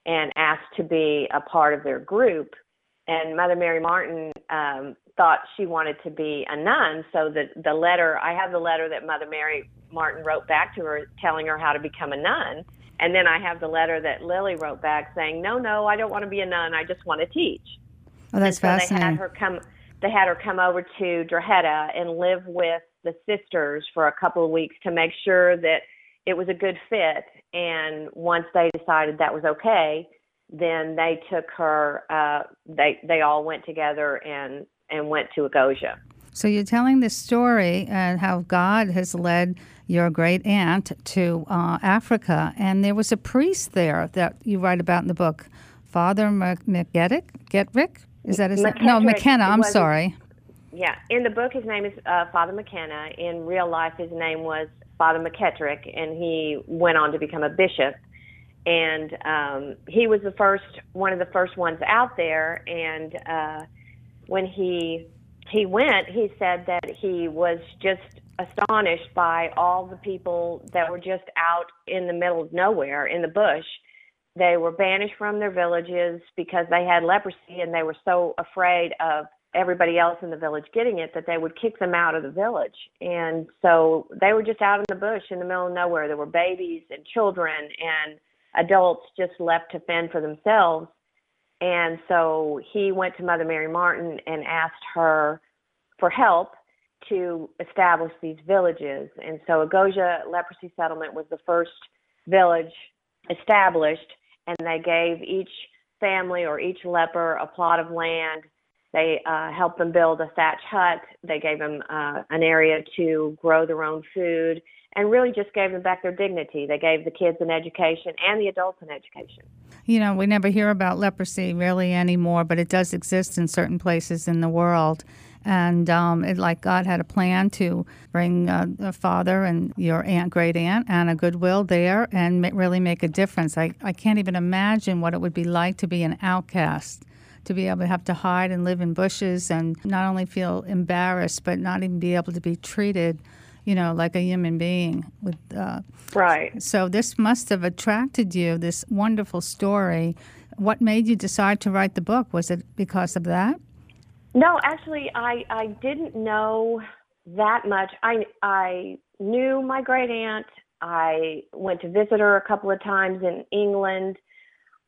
and asked to be a part of their group. And Mother Mary Martin um, thought she wanted to be a nun. So the the letter I have the letter that Mother Mary Martin wrote back to her telling her how to become a nun. And then I have the letter that Lily wrote back saying, "No, no, I don't want to be a nun. I just want to teach." Oh, that's so fascinating. They had her come. They had her come over to Drogheda and live with the sisters for a couple of weeks to make sure that it was a good fit. And once they decided that was okay, then they took her. Uh, they they all went together and and went to Ogoja. So you're telling this story and how God has led your great aunt to uh, Africa, and there was a priest there that you write about in the book, Father McGettick, Getrick. Is that his name? No, McKenna. I'm sorry. Yeah, in the book, his name is uh, Father McKenna. In real life, his name was Father McGettrick, and he went on to become a bishop. And um, he was the first, one of the first ones out there. And uh, when he he went, he said that he was just astonished by all the people that were just out in the middle of nowhere in the bush. They were banished from their villages because they had leprosy and they were so afraid of everybody else in the village getting it that they would kick them out of the village. And so they were just out in the bush in the middle of nowhere. There were babies and children and adults just left to fend for themselves. And so he went to Mother Mary Martin and asked her for help to establish these villages. And so Ogoja Leprosy Settlement was the first village established, and they gave each family or each leper a plot of land. They uh, helped them build a thatch hut. They gave them uh, an area to grow their own food and really just gave them back their dignity. They gave the kids an education and the adults an education. You know, we never hear about leprosy really anymore, but it does exist in certain places in the world and um, it, like God had a plan to bring uh, a father and your aunt, great aunt, Anna Goodwill there and ma- really make a difference. I, I can't even imagine what it would be like to be an outcast, to be able to have to hide and live in bushes and not only feel embarrassed, but not even be able to be treated. You know, like a human being. With uh, right. So this must have attracted you. This wonderful story. What made you decide to write the book? Was it because of that? No, actually, I I didn't know that much. I I knew my great aunt. I went to visit her a couple of times in England.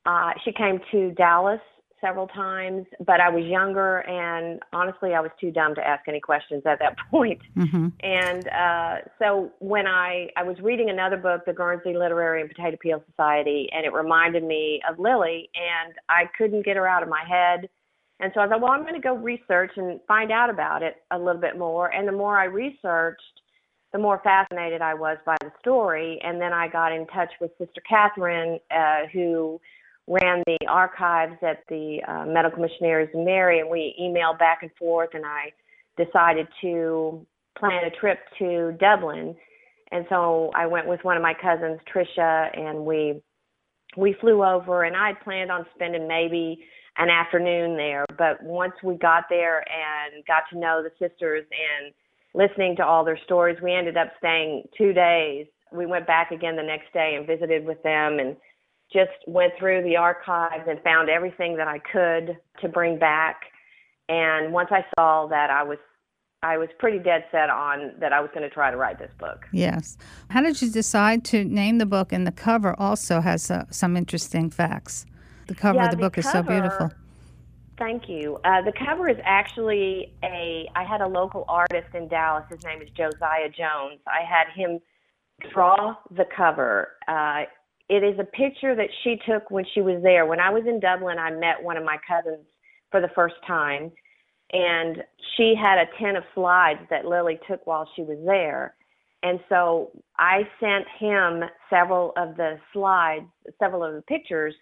Uh, she came to Dallas several times, but I was younger and honestly, I was too dumb to ask any questions at that point. Mm-hmm. And uh, so when I I was reading another book, the Guernsey Literary and Potato Peel Society, and it reminded me of Lily, and I couldn't get her out of my head. And so I thought, well, I'm going to go research and find out about it a little bit more. And the more I researched, the more fascinated I was by the story. And then I got in touch with Sister Catherine, uh, who ran the archives at the uh, Medical Missionaries of Mary, and we emailed back and forth. And I decided to plan a trip to Dublin. And so I went with one of my cousins, Trisha, and we we flew over. And I had planned on spending maybe an afternoon there. But once we got there and got to know the sisters and listening to all their stories, we ended up staying two days. We went back again the next day and visited with them and just went through the archives and found everything that I could to bring back. And once I saw that, I was I was pretty dead set on that I was going to try to write this book. Yes. How did you decide to name the book? And the cover also has uh, some interesting facts. The cover yeah, of the, the book cover, is so beautiful. Thank you. Uh, the cover is actually a. I had a local artist in Dallas. His name is Josiah Jones. I had him draw the cover. Uh, it is a picture that she took when she was there. When I was in Dublin, I met one of my cousins for the first time and she had a tin of slides that Lily took while she was there. And so I sent him several of the slides, several of the pictures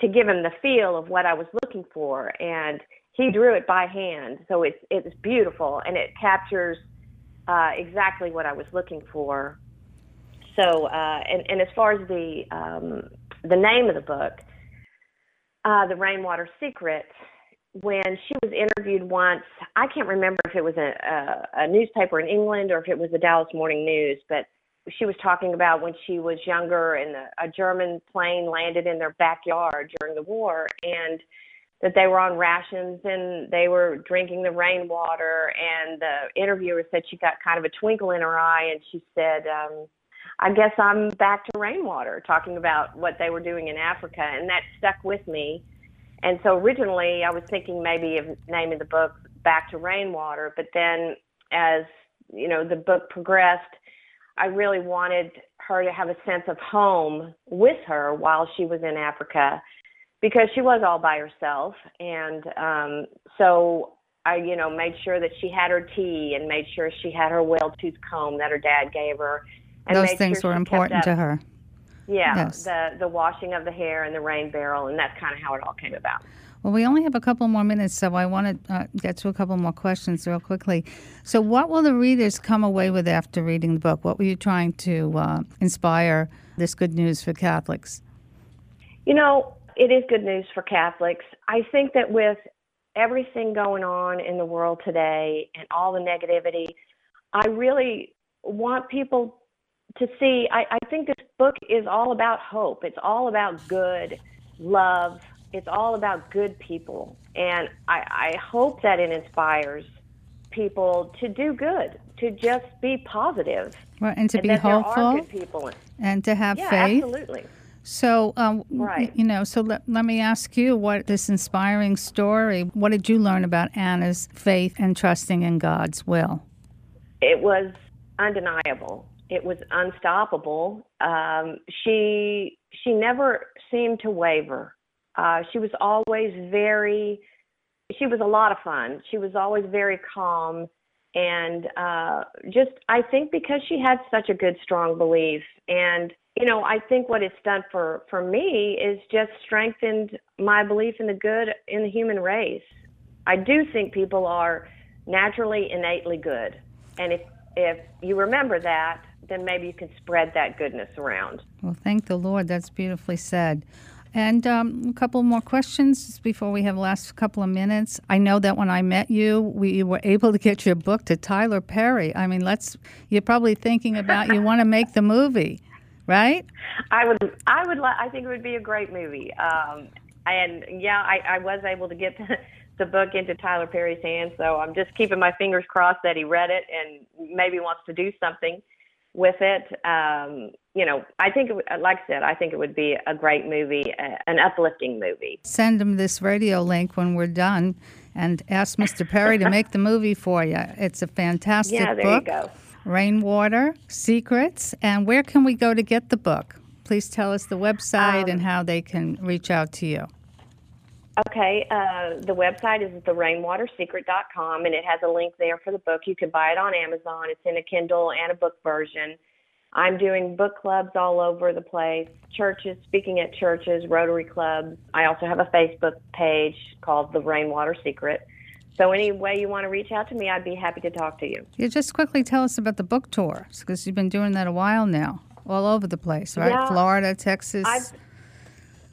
to give him the feel of what I was looking for. And he drew it by hand. So it's it's beautiful and it captures uh, exactly what I was looking for. So uh, and, and as far as the um, the name of the book, uh, The Rainwater Secret, when she was interviewed once, I can't remember if it was a, a, a newspaper in England or if it was the Dallas Morning News, but she was talking about when she was younger and a, a German plane landed in their backyard during the war and that they were on rations and they were drinking the rainwater and the interviewer said she got kind of a twinkle in her eye and she said um I guess I'm back to rainwater talking about what they were doing in Africa and that stuck with me. And so originally I was thinking maybe of naming the book Back to Rainwater, but then as you know the book progressed, I really wanted her to have a sense of home with her while she was in Africa because she was all by herself. And um so I you know made sure that she had her tea and made sure she had her well tooth comb that her dad gave her those things sure were important to her yeah, Yes. the the washing of the hair and the rain barrel, and that's kind of how it all came about. Well, we only have a couple more minutes, so I want to uh, get to a couple more questions real quickly. So, what will the readers come away with after reading the book? What were you trying to uh, inspire this good news for Catholics? You know, it is good news for Catholics. I think that with everything going on in the world today and all the negativity, I really want people to see. I, I think this book is all about hope. It's all about good, love. It's all about good people. And I, I hope that it inspires people to do good, to just be positive. Right, and to be there are hopeful good people. and to have yeah, faith. absolutely. So, um, Right. you know, so let, let me ask you what this inspiring story, what did you learn about Anna's faith and trusting in God's will? it was undeniable. It was unstoppable. Um, she she never seemed to waver. Uh, she was always very. She was a lot of fun. She was always very calm, and uh, just I think because she had such a good strong belief, and you know I think what it's done for for me is just strengthened my belief in the good in the human race. I do think people are naturally innately good. And if if you remember that, then maybe you can spread that goodness around. Well, thank the Lord. That's beautifully said. And um, a couple more questions before we have the last couple of minutes. I know that when I met you, we were able to get your book to Tyler Perry. I mean, let's. You're probably thinking about you want to make the movie, right? I would I would I think it would be a great movie. Um and yeah, I, I was able to get the, the book into Tyler Perry's hands, so I'm just keeping my fingers crossed that he read it and maybe wants to do something with it. Um, you know, I think, like I said, I think it would be a great movie, uh, an uplifting movie. Send him this radio link when we're done, and ask Mr. Perry to make the movie for you. It's a fantastic Yeah, there book. you go. Rainwater Secrets. And where can we go to get the book? Please tell us the website and how they can reach out to you. Okay, uh, the website is at therainwatersecret.com, and it has a link there for the book. You can buy it on Amazon. It's in a Kindle and a book version. I'm doing book clubs all over the place, churches, speaking at churches, Rotary clubs. I also have a Facebook page called The Rainwater Secret. So, any way you want to reach out to me, I'd be happy to talk to you. You just quickly tell us about the book tour because you've been doing that a while now, all over the place, right? Yeah, Florida, Texas. I've,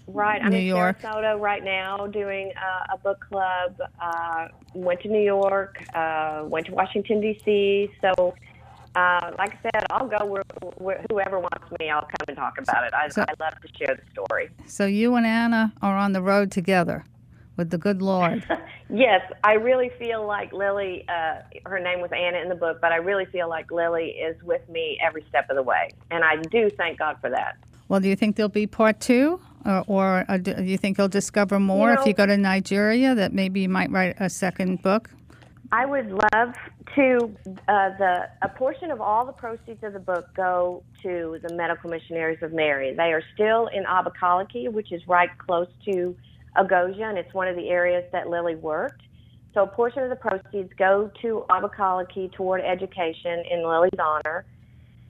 right, I'm New in York. Sarasota right now doing uh, a book club. Uh, went to New York, uh, went to Washington D.C. So, uh, like I said, I'll go where, where whoever wants me. I'll come and talk about it. I, So- I love to share the story. So you and Anna are on the road together with the good Lord. Yes, I really feel like Lily. Uh, her name was Anna in the book, but I really feel like Lily is with me every step of the way, and I do thank God for that. well, do you think there'll be part two? Or, or uh, do you think you'll discover more You if you go to Nigeria? That maybe you might write a second book. I would love to. Uh, the a portion of all the proceeds of the book go to the Medical Missionaries of Mary. They are still in Abakaliki, which is right close to Ogoja, and it's one of the areas that Lily worked. So a portion of the proceeds go to Abakaliki toward education in Lily's honor.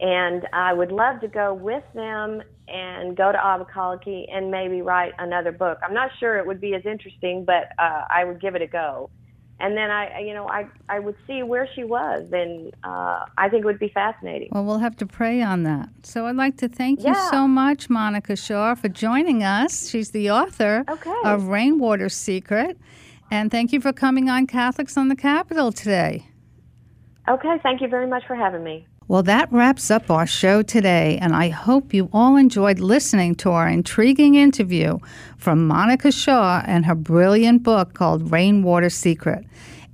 And I would love to go with them and go to Abakaliki and maybe write another book. I'm not sure it would be as interesting, but uh, I would give it a go and then I, you know, I I would see where she was, and uh, I think it would be fascinating. Well, we'll have to pray on that. So I'd like to thank you so much, Monica Shaw, for joining us. She's the author of Rainwater Secret. And thank you for coming on Catholics on the Capitol today. Okay, thank you very much for having me. Well, that wraps up our show today, and I hope you all enjoyed listening to our intriguing interview from Monica Shaw and her brilliant book called Rainwater Secret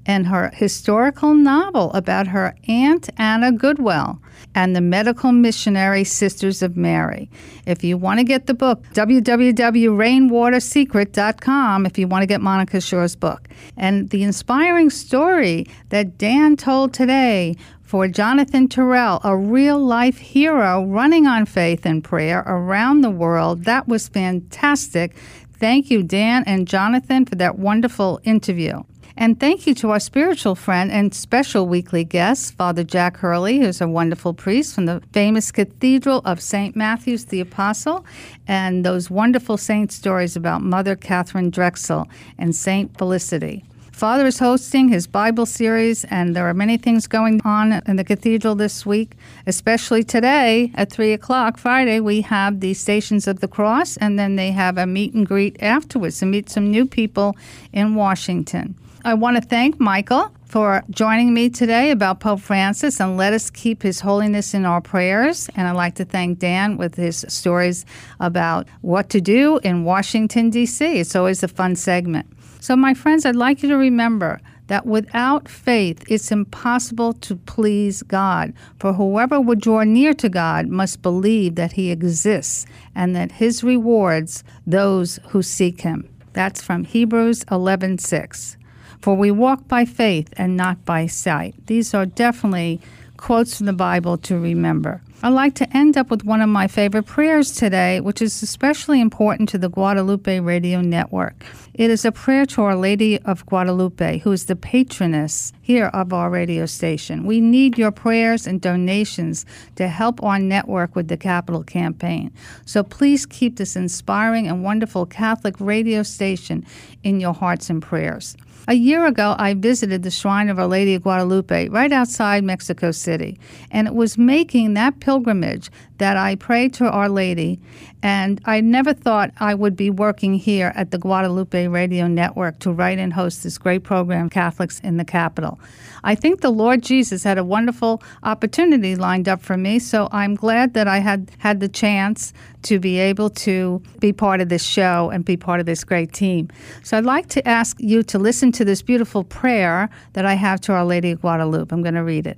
and her historical novel about her Aunt Anna Goodwill and the Medical Missionary Sisters of Mary. If you want to get the book, www.rainwatersecret.com if you want to get Monica Shaw's book. And the inspiring story that Dan told today for Jonathan Terrell, a real life hero running on faith and prayer around the world. That was fantastic. Thank you, Dan and Jonathan, for that wonderful interview. And thank you to our spiritual friend and special weekly guest, Father Jack Hurley, who's a wonderful priest from the famous Cathedral of St. Matthew's the Apostle, and those wonderful saint stories about Mother Katharine Drexel and Saint Felicity. Father is hosting his Bible series, and there are many things going on in the cathedral this week, especially today at 3 o'clock Friday. We have the Stations of the Cross, and then they have a meet and greet afterwards to meet some new people in Washington. I want to thank Michael for joining me today about Pope Francis and let us keep His Holiness in our prayers. And I'd like to thank Dan with his stories about what to do in Washington, D.C. It's always a fun segment. So, my friends, I'd like you to remember that without faith, it's impossible to please God. For whoever would draw near to God must believe that He exists and that His rewards those who seek Him. That's from Hebrews 11:6. For we walk by faith and not by sight. These are definitely quotes from the Bible to remember. I'd like to end up with one of my favorite prayers today, which is especially important to the Guadalupe Radio Network. It is a prayer to Our Lady of Guadalupe, who is the patroness here of our radio station. We need your prayers and donations to help our network with the capital campaign. So please keep this inspiring and wonderful Catholic radio station in your hearts and prayers. A year ago, I visited the Shrine of Our Lady of Guadalupe right outside Mexico City, and it was making that pilgrimage that I prayed to Our Lady, and I never thought I would be working here at the Guadalupe Radio Network to write and host this great program, Catholics in the Capital. I think the Lord Jesus had a wonderful opportunity lined up for me, so I'm glad that I had had the chance to be able to be part of this show and be part of this great team. So I'd like to ask you to listen to this beautiful prayer that I have to Our Lady of Guadalupe. I'm going to read it.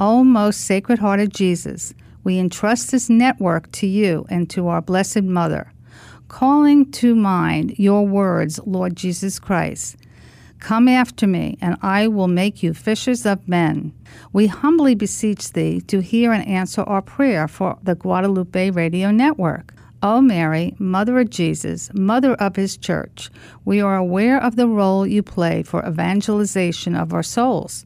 O most sacred heart of Jesus, we entrust this network to you and to our Blessed Mother, calling to mind your words, Lord Jesus Christ. Come after me, and I will make you fishers of men. We humbly beseech thee to hear and answer our prayer for the Guadalupe Radio Network. O Mary, Mother of Jesus, Mother of His Church, we are aware of the role you play for evangelization of our souls.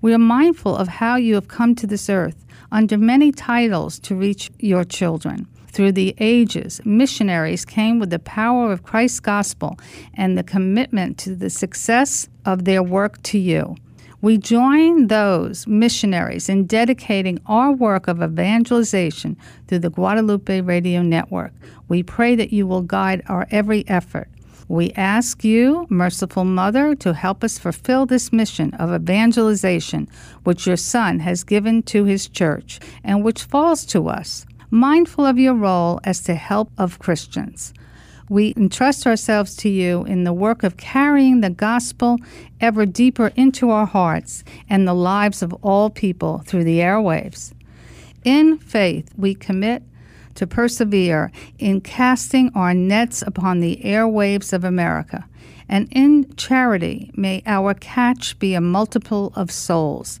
We are mindful of how you have come to this earth under many titles to reach your children. Through the ages, missionaries came with the power of Christ's gospel and the commitment to the success of their work to you. We join those missionaries in dedicating our work of evangelization through the Guadalupe Radio Network. We pray that you will guide our every effort. We ask you, merciful Mother, to help us fulfill this mission of evangelization which your Son has given to his church and which falls to us, mindful of your role as the help of Christians. We entrust ourselves to you in the work of carrying the gospel ever deeper into our hearts and the lives of all people through the airwaves. In faith, we commit to persevere in casting our nets upon the airwaves of America. And in charity, may our catch be a multiple of souls,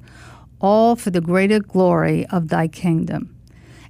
all for the greater glory of thy kingdom.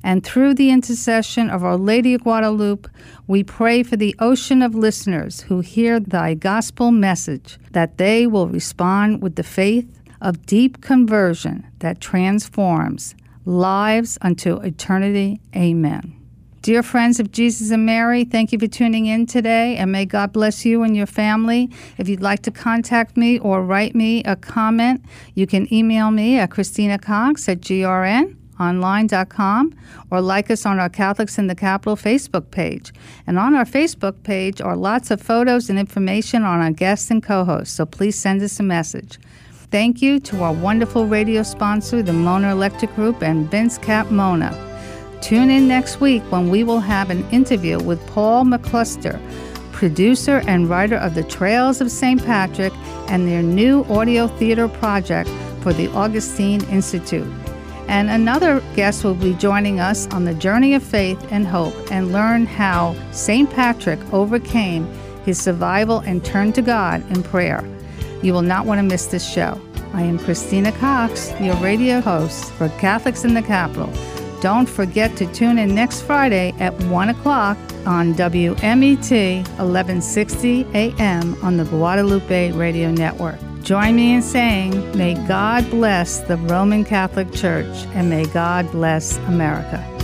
And through the intercession of Our Lady of Guadalupe, we pray for the ocean of listeners who hear thy gospel message, that they will respond with the faith of deep conversion that transforms lives unto eternity. Amen. Dear friends of Jesus and Mary, thank you for tuning in today, and may God bless you and your family. If you'd like to contact me or write me a comment, you can email me at Christina Cox at grn online.com or like us on our Catholics in the Capital Facebook page. And on our Facebook page are lots of photos and information on our guests and co hosts, so please send us a message. Thank you to our wonderful radio sponsor, the Mona Electric Group, and Vince Cap Mona. Tune in next week when we will have an interview with Paul McCusker, producer and writer of The Trails of St. Patrick and their new audio theater project for the Augustine Institute. And another guest will be joining us on the journey of faith and hope and learn how St. Patrick overcame his survival and turned to God in prayer. You will not want to miss this show. I am Christina Cox, your radio host for Catholics in the Capital. Don't forget to tune in next Friday at 1 o'clock on WMET 1160 AM on the Guadalupe Radio Network. Join me in saying, May God bless the Roman Catholic Church and may God bless America.